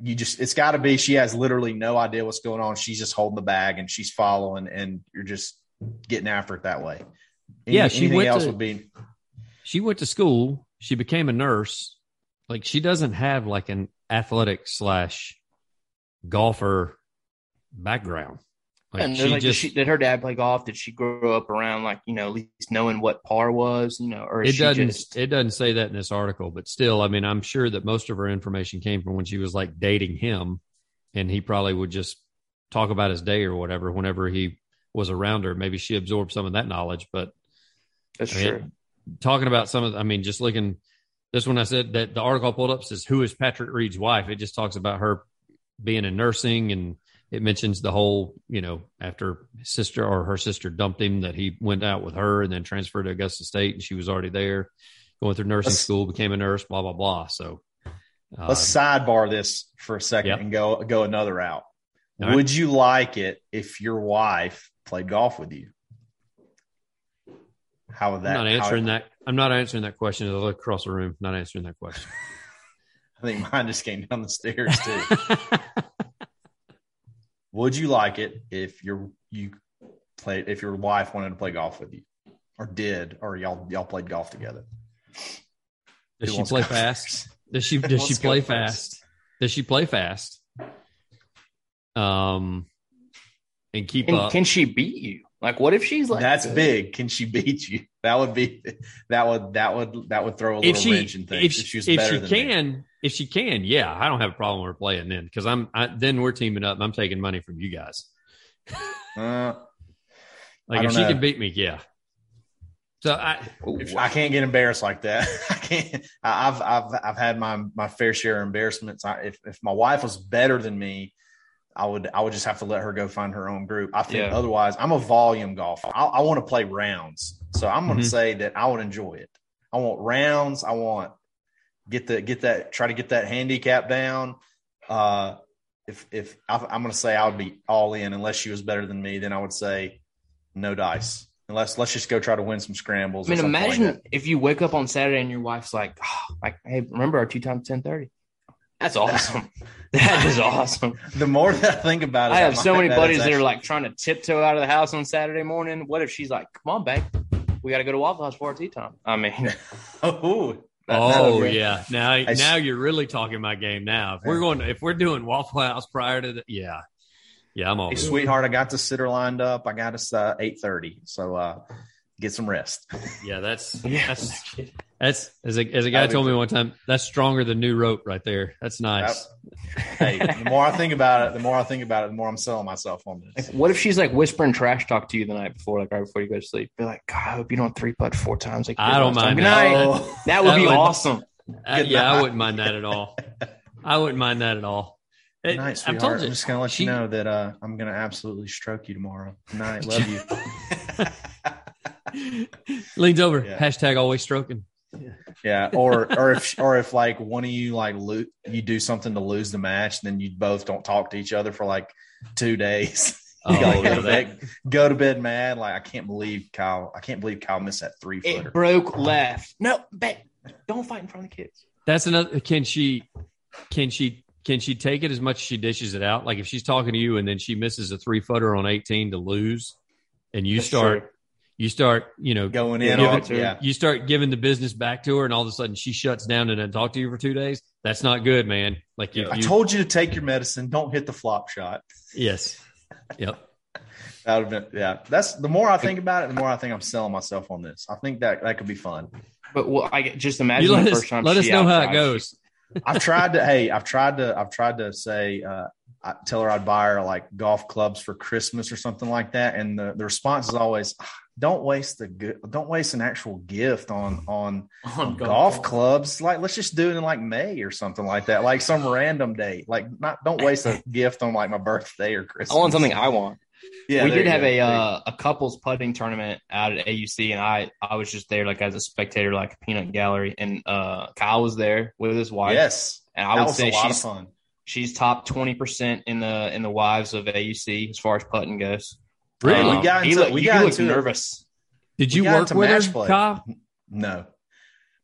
Speaker 2: you just it's got to be she has literally no idea what's going on. She's just holding the bag and she's following, and you're just getting after it that way. Any-
Speaker 3: Yeah, she
Speaker 2: anything
Speaker 3: went
Speaker 2: else
Speaker 3: to-
Speaker 2: would be
Speaker 3: She went to school. She became a nurse. Like she doesn't have like an athletic slash golfer background. Like
Speaker 4: and
Speaker 3: she
Speaker 4: like,
Speaker 3: just
Speaker 4: did, she, did her dad play golf? Did she grow up around like you know at least knowing what par was? You know, or
Speaker 3: it doesn't
Speaker 4: just
Speaker 3: it doesn't say that in this article but still i mean i'm sure that most of her information came from when she was like dating him and he probably would just talk about his day or whatever whenever he was around her maybe she absorbed some of that knowledge but
Speaker 4: that's
Speaker 3: I mean,
Speaker 4: true?
Speaker 3: talking about some of i mean just looking this one i said that the article I pulled up says who is patrick reed's wife it just talks about her being in nursing and it mentions the whole you know after his sister or her sister dumped him that he went out with her and then transferred to augusta state and she was already there going through nursing
Speaker 2: Let's-
Speaker 3: school became a nurse blah blah blah so uh,
Speaker 2: Let's sidebar this for a second
Speaker 3: Yep.
Speaker 2: and go go another route.
Speaker 3: Right.
Speaker 2: Would you like it if your wife played golf with you? How would that?
Speaker 3: i'm not answering that i'm not answering that question i look across the room not answering that question
Speaker 2: I think mine just came down the stairs too. Would you like it if your you played if your wife wanted to play golf with you, or did, or y'all y'all played golf together?
Speaker 3: Does
Speaker 2: Who
Speaker 3: she play fast?
Speaker 2: first?
Speaker 3: Does she does she
Speaker 2: Let's go
Speaker 3: play
Speaker 2: first.
Speaker 3: fast? Does she play fast? Um, and keep
Speaker 4: And
Speaker 3: up.
Speaker 4: can she beat you? Like, what if she's like
Speaker 2: That's
Speaker 4: good?
Speaker 2: big. Can she beat you? That would be that would that would that would throw a
Speaker 3: if
Speaker 2: little
Speaker 3: she
Speaker 2: wrench in things.
Speaker 3: if she,
Speaker 2: was
Speaker 3: if
Speaker 2: better
Speaker 3: she
Speaker 2: than me.
Speaker 3: can if she can yeah I don't have a problem with her playing then because I'm I, then we're teaming up and I'm taking money from you guys
Speaker 2: Uh,
Speaker 3: like
Speaker 2: I
Speaker 3: if she
Speaker 2: know.
Speaker 3: can beat me yeah so I
Speaker 2: if- I can't get embarrassed like that. I can't. I- I've I've I've had my my fair share of embarrassments. I, if if my wife was better than me, I would I would just have to let her go find her own group. I think
Speaker 4: Yeah.
Speaker 2: otherwise, I'm a volume golfer. I, I want to play rounds, so I'm going to
Speaker 3: Mhm.
Speaker 2: say that I would enjoy it. I want rounds. I want get the get that try to get that handicap down. Uh, if if I, I'm going to say I would be all in unless she was better than me, then I would say no dice. Unless let's just go try to win some scrambles.
Speaker 4: I mean,
Speaker 2: something like
Speaker 4: imagine if you wake up on Saturday and your wife's like, oh, like, hey, remember our two times ten thirty? That's awesome. that is awesome.
Speaker 2: The more that I think about it,
Speaker 4: I have so
Speaker 2: might-
Speaker 4: many
Speaker 2: that
Speaker 4: buddies
Speaker 2: is
Speaker 4: that are like trying to tiptoe out of the house on Saturday morning. What if she's like, "Come on, babe, we got to go to Waffle House for our tee time"? I mean,
Speaker 2: oh, that-
Speaker 3: oh yeah now
Speaker 2: I s-
Speaker 3: now you're really talking my game now if we're going if we're doing Waffle House prior to the yeah yeah I'm all
Speaker 2: Hey, sweetheart, I got the sitter lined up. I got us uh, eight thirty, so uh, get some rest.
Speaker 3: yeah that's
Speaker 4: yeah,
Speaker 3: that's that's as a as a guy told me one time that's stronger than new rope right there that's nice
Speaker 2: hey, the more I think about it, the more I think about it, the more I'm selling myself on this.
Speaker 4: Like, what if she's like whispering trash talk to you the night before, like right before you go to sleep? Be like, God, I hope you don't three putt four times. Like
Speaker 3: I don't
Speaker 4: last time."
Speaker 3: mind that.
Speaker 4: night.
Speaker 2: Oh,
Speaker 4: That would
Speaker 3: That
Speaker 4: be
Speaker 3: would-
Speaker 4: awesome.
Speaker 3: Uh,
Speaker 2: Good
Speaker 3: yeah I wouldn't mind that at all I wouldn't mind that at all
Speaker 2: good
Speaker 3: It-
Speaker 2: night,
Speaker 3: I've
Speaker 2: sweetheart.
Speaker 3: told you
Speaker 2: I'm just gonna let
Speaker 3: she-
Speaker 2: you know that uh, I'm gonna absolutely stroke you tomorrow. Good night, love you.
Speaker 3: leans over
Speaker 2: Yeah.
Speaker 3: hashtag always stroking
Speaker 2: Yeah, or or if or if like one of you like lo- you do something to lose the match, then you both don't talk to each other for like two days.
Speaker 3: Oh,
Speaker 2: You gotta go, to bed, go to bed mad. Like I can't believe Kyle. I can't believe Kyle missed that three footer.
Speaker 4: It broke left. No, babe, don't fight in front of the kids.
Speaker 3: That's another. Can she? Can she? Can she take it as much as she dishes it out? Like if she's talking to you and then she misses a three footer on eighteen to lose, and you
Speaker 4: That's
Speaker 3: start,
Speaker 4: true.
Speaker 3: You start, you know,
Speaker 2: Going in
Speaker 4: give
Speaker 2: on
Speaker 4: it to her.
Speaker 2: yeah.
Speaker 3: you start giving the business back to her, and all of a sudden she shuts down and doesn't talk to you for two days. That's not good, man. Like if
Speaker 2: I
Speaker 3: you,
Speaker 2: told you to take your medicine. Don't hit the flop shot.
Speaker 3: yes, yep.
Speaker 2: That would have been yeah. That's the more I think about it, the more I think I'm selling myself on this. I think that that could be fun.
Speaker 4: But well, I just imagine
Speaker 3: You let
Speaker 4: the
Speaker 3: us
Speaker 4: first time.
Speaker 3: let us
Speaker 4: she
Speaker 3: know how it goes.
Speaker 2: I've tried to hey, I've tried to I've tried to say uh I tell her I'd buy her like golf clubs for Christmas or something like that. And the, the response is always "Ah, don't waste the good don't waste an actual gift on on.
Speaker 4: On
Speaker 2: golf clubs. Like let's just do it in like May or something like that. Like some random date. Like not don't waste a gift on like my birthday or Christmas.
Speaker 4: I want something I want.
Speaker 2: Yeah,
Speaker 4: we did have
Speaker 2: go.
Speaker 4: a
Speaker 2: There you go.
Speaker 4: uh, a couples putting tournament out at AUC, and I I was just there like as a spectator, like a peanut gallery, and uh, Kyle was there with his wife.
Speaker 2: yes.
Speaker 4: and I
Speaker 2: that
Speaker 4: would
Speaker 2: was
Speaker 4: say
Speaker 2: a lot of
Speaker 4: she's
Speaker 2: fun.
Speaker 4: she's top twenty percent in the in the wives of AUC as far as putting goes.
Speaker 3: Really?
Speaker 4: Um,
Speaker 2: We got
Speaker 4: he
Speaker 2: into-
Speaker 4: looked,
Speaker 2: we got into
Speaker 4: nervous.
Speaker 3: Did you work with
Speaker 2: match
Speaker 3: her,
Speaker 2: play.
Speaker 3: Kyle?
Speaker 2: No.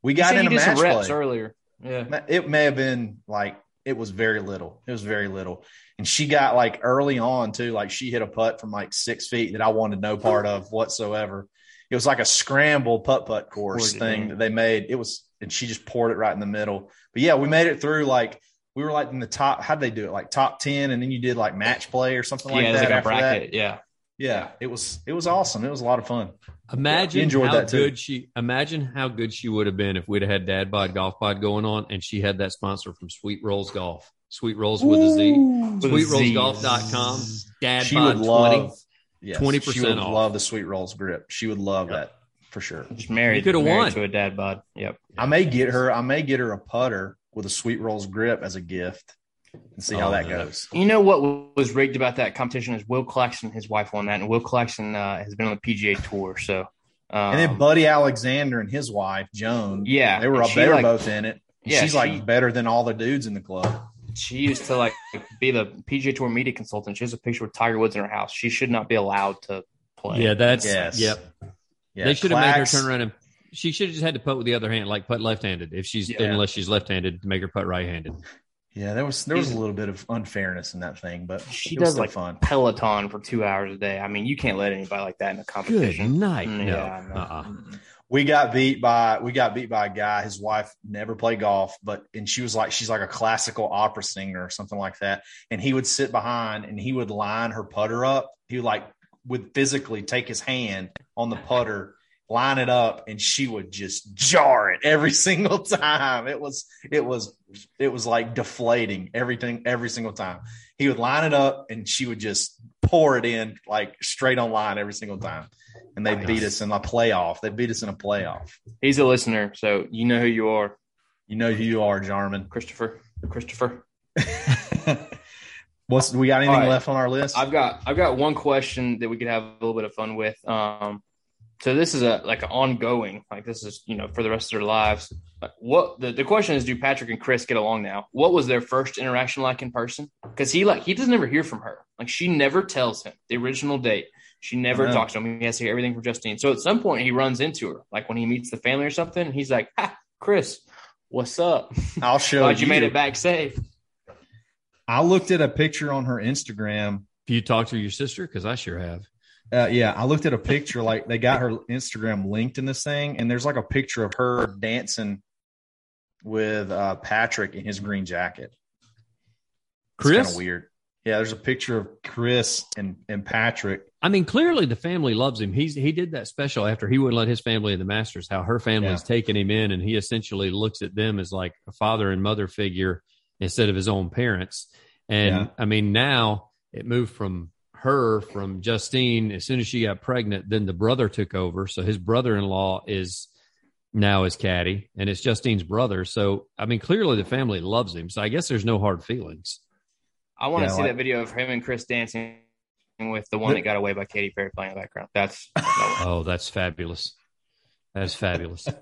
Speaker 2: We got
Speaker 4: said
Speaker 2: in
Speaker 4: he
Speaker 2: a match
Speaker 4: reps
Speaker 2: play.
Speaker 4: earlier. Yeah,
Speaker 2: It may have been like it was very little. It was very little. And she got like early on too, like she hit a putt from like six feet that I wanted no part of whatsoever. It was like a scramble putt putt course
Speaker 4: Poured
Speaker 2: thing
Speaker 4: in.
Speaker 2: that they made. It was, and she just poured it right in the middle. But yeah, we made it through like we were like in the top. How'd they do it? Like top ten, and then you did like match play or something like
Speaker 4: yeah,
Speaker 2: that.
Speaker 4: it's like a bracket.
Speaker 2: that.
Speaker 4: Yeah,
Speaker 2: Yeah, it was it was awesome. It was a lot of fun.
Speaker 3: Imagine
Speaker 2: enjoyed
Speaker 3: how
Speaker 2: that too.
Speaker 3: good she. Imagine how good she would have been if we'd have had Dad Bod Golf Pod going on, and she had that sponsor from Sweet Rolls Golf. Sweet Rolls with a Z.
Speaker 4: With a Z.
Speaker 3: SweetRollsGolf.com. Dad
Speaker 2: She
Speaker 3: Bod
Speaker 2: would
Speaker 3: 20.
Speaker 2: love yes,
Speaker 3: 20%
Speaker 2: She would
Speaker 3: off.
Speaker 2: love the sweet rolls grip. She would love
Speaker 3: Yep.
Speaker 2: that for sure.
Speaker 4: just married.
Speaker 3: You coulda
Speaker 4: married
Speaker 3: won.
Speaker 4: to a dad bod. Yep.
Speaker 2: I may get her. I may get her a putter with a sweet rolls grip as a gift, and see how
Speaker 3: Oh,
Speaker 2: that
Speaker 3: no.
Speaker 2: goes.
Speaker 4: You know what was rigged about that competition is Will Claxton, his wife won that, and Will Claxton uh, has been on the PGA Tour. So, um,
Speaker 2: And then Buddy Alexander and his wife Joan,
Speaker 4: Yeah,
Speaker 2: they were
Speaker 4: and
Speaker 2: They were
Speaker 4: like-
Speaker 2: both in it.
Speaker 4: Yeah,
Speaker 2: she's
Speaker 4: she-
Speaker 2: like better than all the dudes in the club.
Speaker 4: she used to like be the PGA Tour media consultant. She has a picture with Tiger Woods in her house. She should not be allowed to play.
Speaker 3: Yeah, that's
Speaker 2: Yes.
Speaker 3: yep.
Speaker 2: Yeah,
Speaker 3: they should have made her turn around and she should have just had to putt with the other hand, like putt left handed. If she's
Speaker 4: Yeah.
Speaker 3: unless she's left handed, make her putt right handed.
Speaker 2: Yeah, there was there was a little bit of unfairness in that thing, but
Speaker 4: She
Speaker 2: it was
Speaker 4: does
Speaker 2: still
Speaker 4: like
Speaker 2: fun.
Speaker 4: Peloton for two hours a day. I mean, you can't let anybody like that in a competition.
Speaker 3: Good
Speaker 4: competition.
Speaker 3: night.
Speaker 4: Mm,
Speaker 3: No.
Speaker 4: yeah, I know.
Speaker 3: uh-uh.
Speaker 2: We got beat by we got beat by a guy. His wife never played golf, but and she was like she's like a classical opera singer or something like that. And he would sit behind and he would line her putter up. He would like would physically take his hand on the putter, line it up, and she would just jar it every single time. It was it was it was like deflating everything every single time. He would line it up and she would just pour it in like straight on line every single time. And they beat us in a playoff. They beat us in a playoff.
Speaker 4: He's a listener, so you know who you are,
Speaker 2: You know who you are, Jarman.
Speaker 4: Christopher. Christopher.
Speaker 2: What's we got anything
Speaker 4: right.
Speaker 2: left on our list?
Speaker 4: I've got I've got one question that we could have a little bit of fun with. Um, so this is a like an ongoing, like this is you know for the rest of their lives. Like, What the, the question is, do Patrick and Kris get along now? What was their first interaction like in person? Because he like he doesn't ever hear from her. Like she never tells him the original date. She never
Speaker 2: I know.
Speaker 4: talks to him. He has to hear everything from Justine. So at some point he runs into her, like when he meets the family or something. And he's like, "Ha, Kris, what's up?
Speaker 2: I'll show
Speaker 4: Glad
Speaker 2: you.
Speaker 4: you made it back safe."
Speaker 5: I looked at a picture on her Instagram.
Speaker 3: Have you talked to your sister? Because I sure have.
Speaker 5: Uh, yeah, I looked at a picture. Like they got her Instagram linked in this thing, and there's like a picture of her dancing
Speaker 2: with uh, Patrick in his green jacket.
Speaker 3: Kris?
Speaker 2: kind of weird. Yeah, there's a picture of Kris and and Patrick.
Speaker 3: I mean, clearly the family loves him. He's he did that special after he wouldn't let his family in the Masters. How her family's taking him in, and he essentially looks at them as like a father and mother figure instead of his own parents. And
Speaker 5: Yeah.
Speaker 3: I mean, now it moved from her from Justine. As soon as she got pregnant, then the brother took over. So his brother-in-law is now his caddy, and it's Justine's brother. So I mean, clearly the family loves him. So I guess there's no hard feelings.
Speaker 4: I want to
Speaker 5: Yeah,
Speaker 4: see
Speaker 5: like-
Speaker 4: that video of him and Kris dancing with the one that got away by Katy Perry playing in the background. That's
Speaker 3: Oh, that's fabulous. That's fabulous.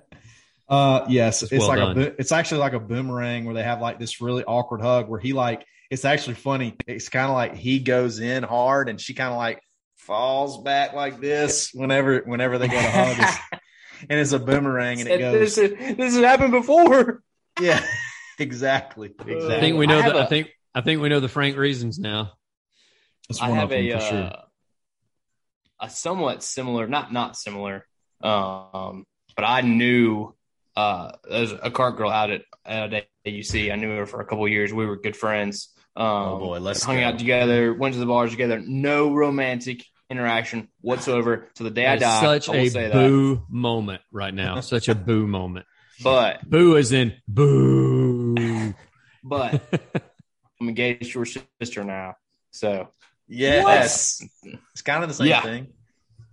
Speaker 5: Uh, yes,
Speaker 3: It's
Speaker 5: it's
Speaker 3: well
Speaker 5: like
Speaker 3: done.
Speaker 5: a it's actually like a boomerang where they have like this really awkward hug where he like it's actually funny.
Speaker 2: It's kind of like he goes in hard and she kind of like falls back like this whenever whenever they go to hug. It's- and it's a boomerang and it
Speaker 4: this,
Speaker 2: goes.
Speaker 4: is- this has happened before.
Speaker 2: Yeah, exactly. Exactly.
Speaker 3: I think we know
Speaker 4: I have
Speaker 3: that. I
Speaker 4: a-
Speaker 3: think I think we know the Frank reasons now.
Speaker 5: That's
Speaker 4: I
Speaker 5: one
Speaker 4: have
Speaker 5: of them
Speaker 4: a
Speaker 5: for
Speaker 4: uh, a somewhat similar, not not similar, um, but I knew uh, there's a cart girl out at at AUC. I knew her for a couple of years. We were good friends. Um,
Speaker 2: Oh, boy, let's
Speaker 4: hung
Speaker 2: go.
Speaker 4: out together, went to the bars together. No romantic interaction whatsoever. To the day I die,
Speaker 3: such
Speaker 4: I will
Speaker 3: a
Speaker 4: say that.
Speaker 3: boo moment right now. Such a boo moment.
Speaker 4: But
Speaker 3: Boo is in boo.
Speaker 4: but I'm engaged to her sister now, so
Speaker 2: yes, it's kind of the same
Speaker 4: Yeah.
Speaker 2: thing.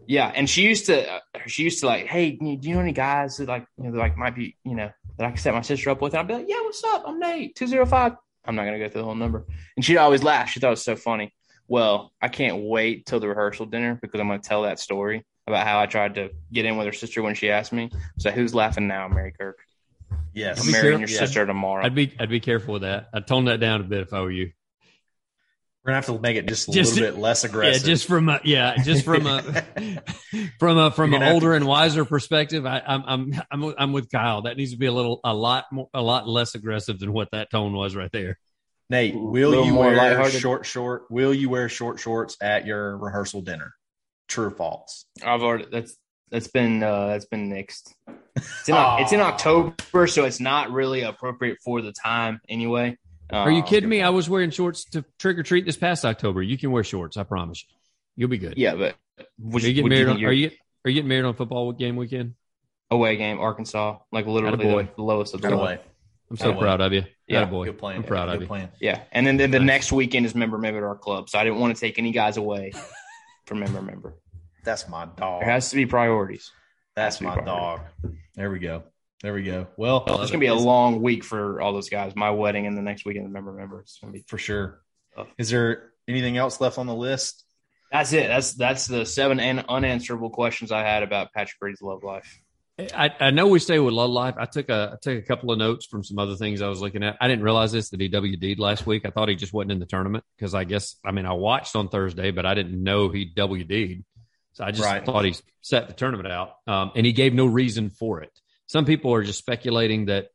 Speaker 4: Yeah, and she used to, she used to like, hey, do you know any guys that like, you know, that, like might be, you know, that I can set my sister up with? And I'd be like, yeah, what's up? I'm Nate, two zero five. I'm not gonna go through the whole number. And she'd always laugh. She thought it was so funny. Well, I can't wait till the rehearsal dinner because I'm gonna tell that story about how I tried to get in with her sister when she asked me. So who's laughing now, Mary Kirk?
Speaker 2: Yes,
Speaker 4: I'm marrying
Speaker 3: careful-
Speaker 4: your
Speaker 2: yeah.
Speaker 4: sister tomorrow.
Speaker 3: I'd be I'd be careful with that. I'd tone that down a bit if I were you.
Speaker 2: We're gonna have to make it just a
Speaker 3: Just-
Speaker 2: little bit less aggressive.
Speaker 3: Yeah, just from a yeah, just from a from a from
Speaker 2: You're
Speaker 3: an
Speaker 2: gonna
Speaker 3: older and wiser perspective. I, I'm I'm I'm I'm with Kyle. That needs to be a little a lot more a lot less aggressive than what that tone was right there.
Speaker 2: Nate, will you
Speaker 4: more
Speaker 2: wear
Speaker 4: lighthearted.
Speaker 2: short short? Will you wear short shorts at your rehearsal dinner? True or false?
Speaker 4: I've already that's that's been uh that's been nixed. It's in, it's in October, so it's not really appropriate for the time anyway.
Speaker 3: Are you
Speaker 4: Um,
Speaker 3: kidding me? I was wearing shorts to trick or treat this past October. You can wear shorts. I promise you. You'll be good.
Speaker 4: Yeah, but
Speaker 3: Are you getting married on? Are you are you getting married on football game weekend?
Speaker 4: away game Arkansas? Like literally
Speaker 3: Attaboy.
Speaker 4: the, the lowest of the
Speaker 2: Go
Speaker 4: low.
Speaker 2: away.
Speaker 3: I'm so
Speaker 2: Attaboy.
Speaker 3: proud of you.
Speaker 4: Yeah,
Speaker 3: boy.
Speaker 2: Good plan.
Speaker 3: I'm proud
Speaker 2: Good
Speaker 3: of you.
Speaker 2: plan.
Speaker 4: Yeah, and then the, the
Speaker 3: Nice.
Speaker 4: next weekend is member member at our club, so I didn't want to take any guys away from member member.
Speaker 2: That's my dog.
Speaker 4: There has to be priorities.
Speaker 2: That's my dog.
Speaker 5: There we go. There we go. Well,
Speaker 4: It's gonna be a long week for all those guys. My wedding and the next weekend, the member member. It's gonna be.
Speaker 2: for sure.
Speaker 4: Oh.
Speaker 2: Is there anything else left on the list?
Speaker 4: That's it. That's that's the seven and unanswerable questions I had about Patrick Reed's love life.
Speaker 3: I, I know we stay with Love Life. I took a I took a couple of notes from some other things I was looking at. I didn't realize this that he WD'd last week. I thought he just wasn't in the tournament because I guess I mean I watched on Thursday, but I didn't know he WD'd. So I just
Speaker 2: Right.
Speaker 3: thought he set the tournament out, um, and he gave no reason for it. Some people are just speculating that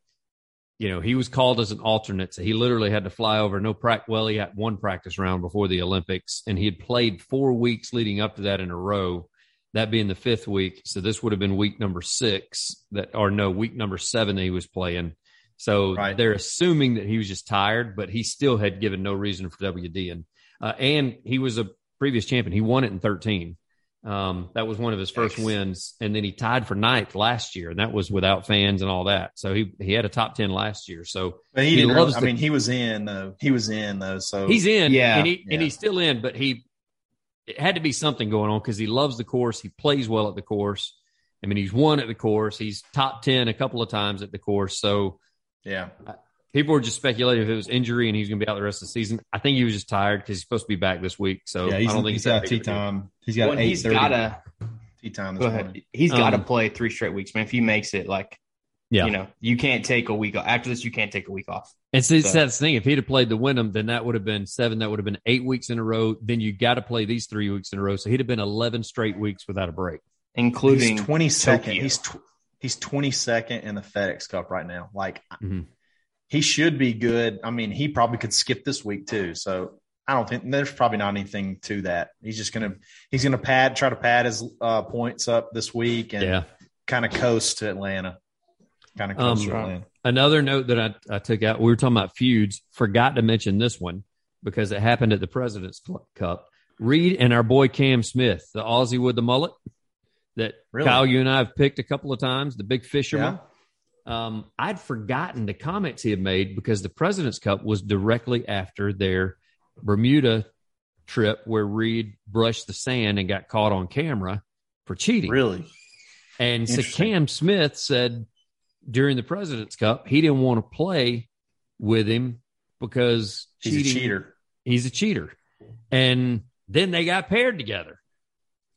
Speaker 3: you know, he was called as an alternate. So he literally had to fly over. No practice. Well, he had one practice round before the Olympics, and he had played four weeks leading up to that in a row. That being the fifth week, so this would have been week number six. That or no, week number seven that he was playing. So
Speaker 2: Right.
Speaker 3: they're assuming that he was just tired, but he still had given no reason for WD. And uh, and he was a previous champion. He won it in thirteen. Um, that was one of his first wins, and then he tied for ninth last year, and that was without fans and all that. So he he had a top ten last year. So
Speaker 2: But he,
Speaker 3: He loves
Speaker 2: Really, I mean, he was in though. He was in though. So
Speaker 3: he's in,
Speaker 4: Yeah.
Speaker 3: and he and he's still in, but he it had to be something going on because he loves the course. He plays well at the course. I mean, he's won at the course. He's top ten a couple of times at the course. So
Speaker 2: yeah.
Speaker 3: People were just speculating if it was injury and he's going to be out the rest of the season. I think he was just tired because he's supposed to be back this week. So
Speaker 5: yeah,
Speaker 3: I
Speaker 5: he's,
Speaker 3: don't think
Speaker 5: he's
Speaker 3: that
Speaker 5: got
Speaker 3: big tee a deal.
Speaker 5: time. He's got
Speaker 4: Well,
Speaker 5: eight
Speaker 4: he's
Speaker 5: thirty
Speaker 4: gotta
Speaker 2: Tee time
Speaker 4: go ahead.
Speaker 2: morning.
Speaker 4: He's got to
Speaker 3: Um,
Speaker 4: play three straight weeks, man. If he makes it, like
Speaker 3: Yeah.
Speaker 4: you know, you can't take a week off. After this, you can't take a week off.
Speaker 3: And so,
Speaker 4: So-
Speaker 3: that's the thing. If he'd have played the Wyndham, then that would have been seven. That would have been eight weeks in a row. Then you got to play these three weeks in a row. So he'd have been 11 straight weeks without a break.
Speaker 4: including
Speaker 2: He's twenty second.
Speaker 4: Tokyo.
Speaker 2: He's tw- he's twenty second in the FedEx Cup right now. Like
Speaker 3: Mhm.
Speaker 2: He should be good. I mean, he probably could skip this week too. So I don't think there's probably not anything to that. He's just gonna he's gonna pad try to pad his uh, points up this week and
Speaker 3: Yeah.
Speaker 2: kind of coast to Atlanta. Kind of coast
Speaker 3: Um,
Speaker 2: to Atlanta.
Speaker 3: Another note that I, I took out, we were talking about feuds. Forgot to mention this one because it happened at the President's Cup. Reed and our boy Cam Smith, the Aussie with the mullet that
Speaker 2: Really?
Speaker 3: Kyle, you and I have picked a couple of times, the big fisherman. Um, I'd forgotten the comments he had made because the President's Cup was directly after their Bermuda trip where Reed brushed the sand and got caught on camera for cheating.
Speaker 2: Really?
Speaker 3: And so Cam Smith said during the President's Cup, he didn't want to play with him because
Speaker 2: He's
Speaker 3: cheating,
Speaker 2: a cheater.
Speaker 3: He's a cheater. And then they got paired together.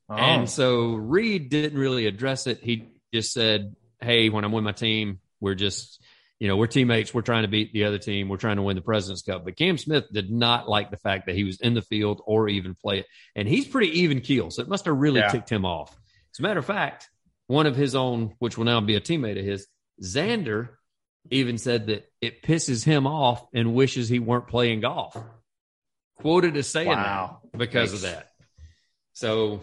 Speaker 2: Oh.
Speaker 3: And so Reed didn't really address it. He just said, Hey, when I'm with my team, we're just, you know, we're teammates. We're trying to beat the other team. We're trying to win the President's Cup. But Cam Smith did not like the fact that he was in the field or even play it. And he's pretty even keel. So it must have really
Speaker 2: Yeah.
Speaker 3: ticked him off. As a matter of fact, one of his own, which will now be a teammate of his, Xander, even said that it pisses him off and wishes he weren't playing golf. Quoted as saying
Speaker 2: Wow.
Speaker 3: that because of that. So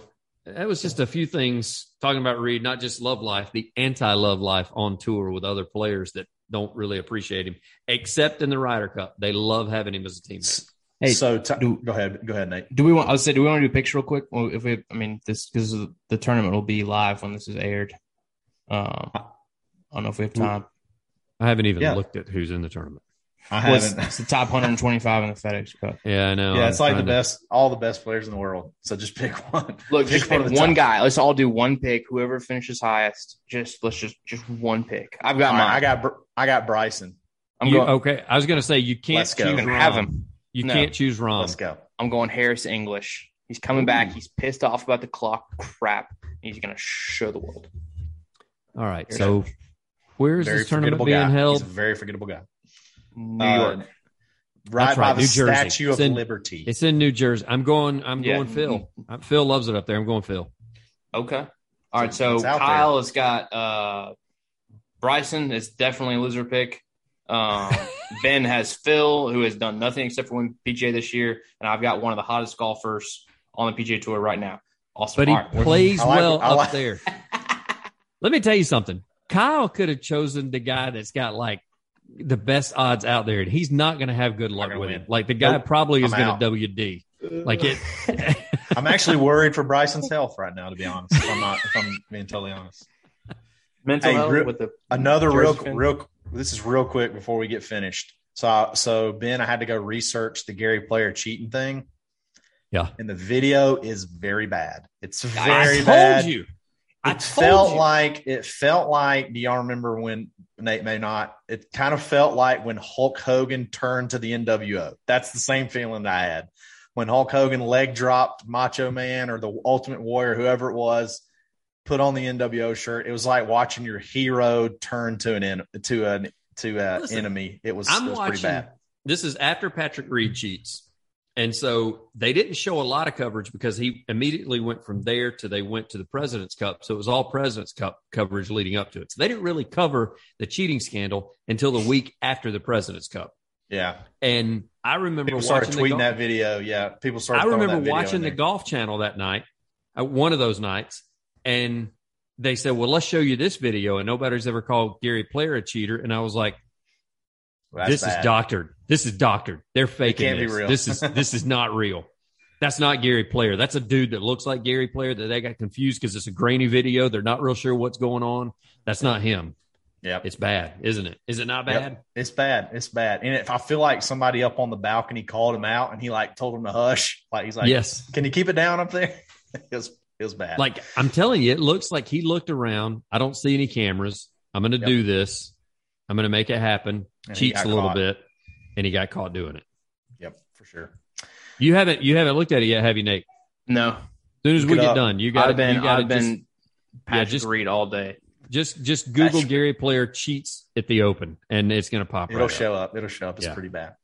Speaker 3: that was just a few things talking about Reed, not just love life, the anti love life on tour with other players that don't really appreciate him, except in the Ryder Cup. They love having him as a teammate.
Speaker 4: Hey,
Speaker 2: so t-
Speaker 4: do-
Speaker 2: go ahead. Go ahead, Nate.
Speaker 4: Do we want? I was say, do we want to do a picture real quick? Well, if we, I mean, this because the tournament will be live when this is aired. Um, I don't know if we have time.
Speaker 3: I haven't even
Speaker 2: Yeah.
Speaker 3: looked at who's in the tournament.
Speaker 2: I
Speaker 4: it's,
Speaker 2: haven't.
Speaker 4: it's the top 125 in the FedEx Cup.
Speaker 3: Yeah, I know.
Speaker 2: yeah,
Speaker 3: I'm
Speaker 2: it's like the
Speaker 3: trying to-
Speaker 2: best, all the best players in the world. So just pick one.
Speaker 4: Look,
Speaker 2: pick
Speaker 4: just pick
Speaker 2: of the
Speaker 4: one guy. Let's all do one pick. Whoever finishes highest, just let's just just one pick. I've got
Speaker 2: All
Speaker 4: mine.
Speaker 2: right, I got, I got Bryson.
Speaker 4: I'm
Speaker 3: You-
Speaker 4: going.
Speaker 3: okay, I was going to say you can't
Speaker 2: Let's
Speaker 3: choose
Speaker 4: You can have him.
Speaker 3: You
Speaker 4: No.
Speaker 3: can't choose Rahm.
Speaker 2: Let's go.
Speaker 4: I'm going Harris English. He's coming back. He's pissed off about the clock crap. He's gonna show the world.
Speaker 3: All right,
Speaker 4: Here's
Speaker 3: so where's
Speaker 2: Very
Speaker 3: this tournament
Speaker 2: forgettable
Speaker 3: being
Speaker 2: guy. He's
Speaker 3: held?
Speaker 2: a very forgettable guy.
Speaker 4: New
Speaker 2: Uh,
Speaker 4: York.
Speaker 2: Right
Speaker 3: That's
Speaker 2: by
Speaker 3: right,
Speaker 2: the
Speaker 3: New Jersey.
Speaker 2: Statue of
Speaker 3: It's in-
Speaker 2: Liberty.
Speaker 3: It's in New Jersey. I'm going. I'm
Speaker 4: Yeah.
Speaker 3: going Phil. Uh, Phil loves it up there. I'm going Phil.
Speaker 4: Okay. All right. So
Speaker 2: It's out
Speaker 4: Kyle has got uh Bryson is definitely a loser pick. Um, ben has Phil, who has done nothing except for win PGA this year, and I've got one of the hottest golfers on the PGA Tour right now. Awesome.
Speaker 3: But he
Speaker 4: All right,
Speaker 3: plays
Speaker 2: like-
Speaker 3: well
Speaker 2: I
Speaker 3: up there. Let me tell you something. Kyle could have chosen the guy that's got like the best odds out there, and he's not going to have good luck with
Speaker 2: win.
Speaker 3: it. Like the guy
Speaker 2: Nope.
Speaker 3: probably is going to WD. Like it.
Speaker 2: I'm actually worried for Bryson's health right now, to be honest. If I'm not, if I'm being totally honest.
Speaker 4: mental
Speaker 2: Hey,
Speaker 4: health
Speaker 2: real-
Speaker 4: with the
Speaker 2: Another real,
Speaker 4: Jersey
Speaker 2: real. This is real quick before we get finished. So, so Ben, I had to go research the Gary Player cheating thing.
Speaker 3: Yeah.
Speaker 2: and the video is very bad. It's
Speaker 3: I
Speaker 2: very
Speaker 3: told
Speaker 2: bad.
Speaker 3: you. I
Speaker 2: it felt
Speaker 3: you.
Speaker 2: like it felt like. Do y'all remember when Nate may not? It kind of felt like when Hulk Hogan turned to the NWO. That's the same feeling that I had when Hulk Hogan leg dropped Macho Man or the Ultimate Warrior, whoever it was, put on the NWO shirt. It was like watching your hero turn to an en- to an to an
Speaker 3: Listen,
Speaker 2: enemy. It was,
Speaker 3: I'm
Speaker 2: it was
Speaker 3: watching.
Speaker 2: pretty bad.
Speaker 3: This is after Patrick Reed cheats. And so they didn't show a lot of coverage because he immediately went from there to they went to the President's Cup. So it was all President's Cup coverage leading up to it. So they didn't really cover the cheating scandal until the week after the President's Cup.
Speaker 2: Yeah.
Speaker 3: And I remember
Speaker 2: People started
Speaker 3: watching the
Speaker 2: tweeting
Speaker 3: golf-
Speaker 2: that video. Yeah. People started
Speaker 3: I remember watching the golf channel that night, uh, one of those nights, and they said, "Well, let's show you this video." And nobody's ever called Gary Player a cheater, and I was like,
Speaker 2: That's
Speaker 3: "This
Speaker 2: bad.
Speaker 3: is doctored. This is doctored. They're faking this. This is this is not real. That's not Gary Player. That's a dude that looks like Gary Player that they got confused because it's a grainy video. They're not real sure what's going on. That's not him.
Speaker 2: Yeah,
Speaker 3: It's bad, isn't it? Is it not bad?
Speaker 2: Yep. It's bad. It's bad. And if I feel like somebody up on the balcony called him out and he like told him to hush, like he's like,
Speaker 3: yes.
Speaker 2: can you keep it down up there? it was it was bad.
Speaker 3: Like I'm telling you, it looks like he looked around. I don't see any cameras. I'm going to
Speaker 2: Yep.
Speaker 3: do this. I'm going to make it happen.
Speaker 2: And
Speaker 3: Cheats a little
Speaker 2: caught.
Speaker 3: bit, and he got caught doing it.
Speaker 2: Yep, for sure.
Speaker 3: You haven't you haven't looked at it yet, have you, Nate?
Speaker 4: No,
Speaker 3: As soon as
Speaker 2: Look
Speaker 3: we get
Speaker 2: up.
Speaker 3: done, you got
Speaker 4: I've been
Speaker 3: you gotta
Speaker 4: I've been Patrick
Speaker 3: just-
Speaker 4: read all day.
Speaker 3: just just just Google
Speaker 2: That's-
Speaker 3: Gary Player cheats at the Open, and it's going to pop.
Speaker 2: It'll
Speaker 3: right
Speaker 2: show up. It'll show up. It's
Speaker 3: Yeah.
Speaker 2: pretty bad.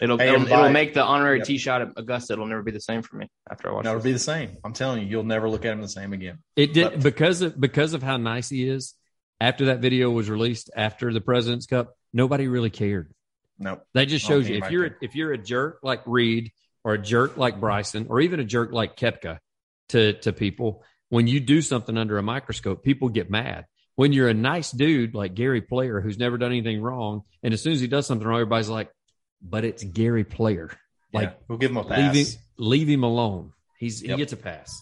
Speaker 4: It'll
Speaker 2: Hey,
Speaker 4: it'll,
Speaker 2: everybody.
Speaker 4: it'll make the honorary
Speaker 2: Yep.
Speaker 4: tee shot at Augusta. It'll never be the same for me after I watch.
Speaker 2: No, it'll
Speaker 4: this.
Speaker 2: be the same. I'm telling you, you'll never look at him the same again.
Speaker 3: It did
Speaker 2: But-
Speaker 3: because of because of how nice he is. After that video was released after the President's Cup, nobody really cared.
Speaker 2: Nope.
Speaker 3: That just shows you if you're a, if you're a jerk like Reed or a jerk like Bryson or even a jerk like Koepka to to people, when you do something under a microscope, people get mad. When you're a nice dude like Gary Player who's never done anything wrong, and as soon as he does something wrong, everybody's like, "But it's Gary Player." Like
Speaker 2: yeah, we'll give him a pass.
Speaker 3: leave him leave him alone. He's he gets a pass.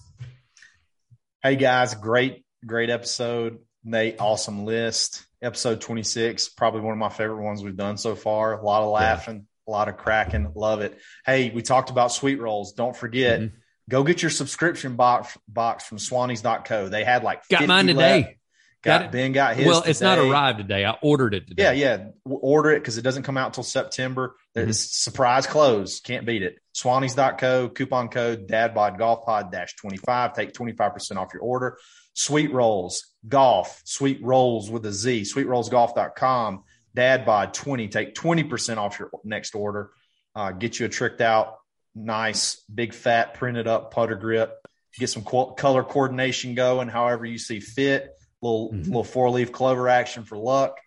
Speaker 2: Hey guys, great, great episode. Nate, awesome list. Episode 26, probably one of my favorite ones we've done so far. A lot of laughing, a lot of cracking. Love it. Hey, we talked about sweet rolls. Don't forget,
Speaker 3: Mhm.
Speaker 2: go get your subscription box box from swannies.co. They had like
Speaker 3: Got
Speaker 2: 50
Speaker 3: mine
Speaker 2: left.
Speaker 3: today.
Speaker 2: Got,
Speaker 3: Got it.
Speaker 2: Ben got his.
Speaker 3: Well, it's not arrived today. I ordered it today.
Speaker 2: Yeah, yeah. Order it because it doesn't come out until September.
Speaker 3: Mm-hmm.
Speaker 2: It's surprise close. Can't beat it. Swannies.co, coupon code DadBod Golf Pod dash 25. Take 25% off your order. Sweet Rolls, golf, sweet rolls with a Z, sweet rolls sweetrollsgolf.com, DadBod 20. Take 20% off your next order. Uh, get you a tricked out, nice, big fat, printed up putter grip. Get some co- color coordination going, however you see fit. Little,
Speaker 3: Mhm.
Speaker 2: little four leaf clover action for luck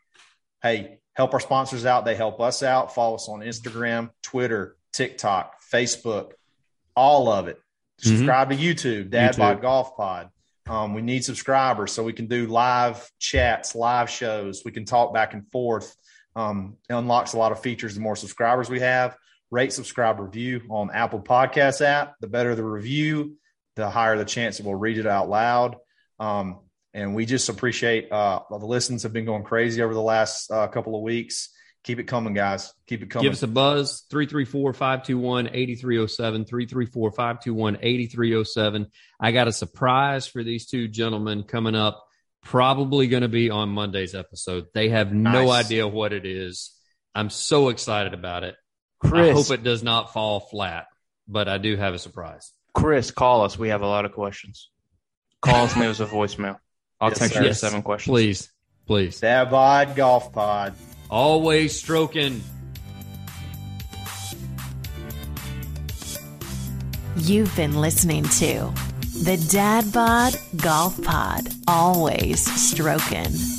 Speaker 2: hey, help our sponsors out. They help us out. Follow us on Instagram, Twitter, TikTok, Facebook, all of it.
Speaker 3: Mhm.
Speaker 2: Subscribe to YouTube, Dad
Speaker 3: YouTube.
Speaker 2: Bod Golf Pod. Um, we need subscribers so we can do live chats, live shows. We can talk back and forth. Um, it unlocks a lot of features the more subscribers we have. Rate, subscribe, review on Apple Podcast app. The better the review, the higher the chance that we'll read it out loud. Um, and we just appreciate uh, the listens have been going crazy over the last uh, couple of weeks. Keep it coming, guys. Keep it coming.
Speaker 3: Give us a buzz 334 521 8307. 334 521 8307. I got a surprise for these two gentlemen coming up. Probably going to be on Monday's episode. They have no
Speaker 2: Nice.
Speaker 3: idea what it is. I'm so excited about it.
Speaker 4: Kris,
Speaker 3: I hope it does not fall flat, but I do have a surprise.
Speaker 4: Kris, call us. We have a lot of questions. Call us and leave us a voicemail. I'll
Speaker 2: Yes,
Speaker 4: text
Speaker 2: sir.
Speaker 4: you the
Speaker 3: Yes.
Speaker 4: seven questions.
Speaker 3: Please, please.
Speaker 2: Dad Golf Pod.
Speaker 3: Always stroking.
Speaker 1: You've been listening to the Dad Bod Golf Pod, always stroking.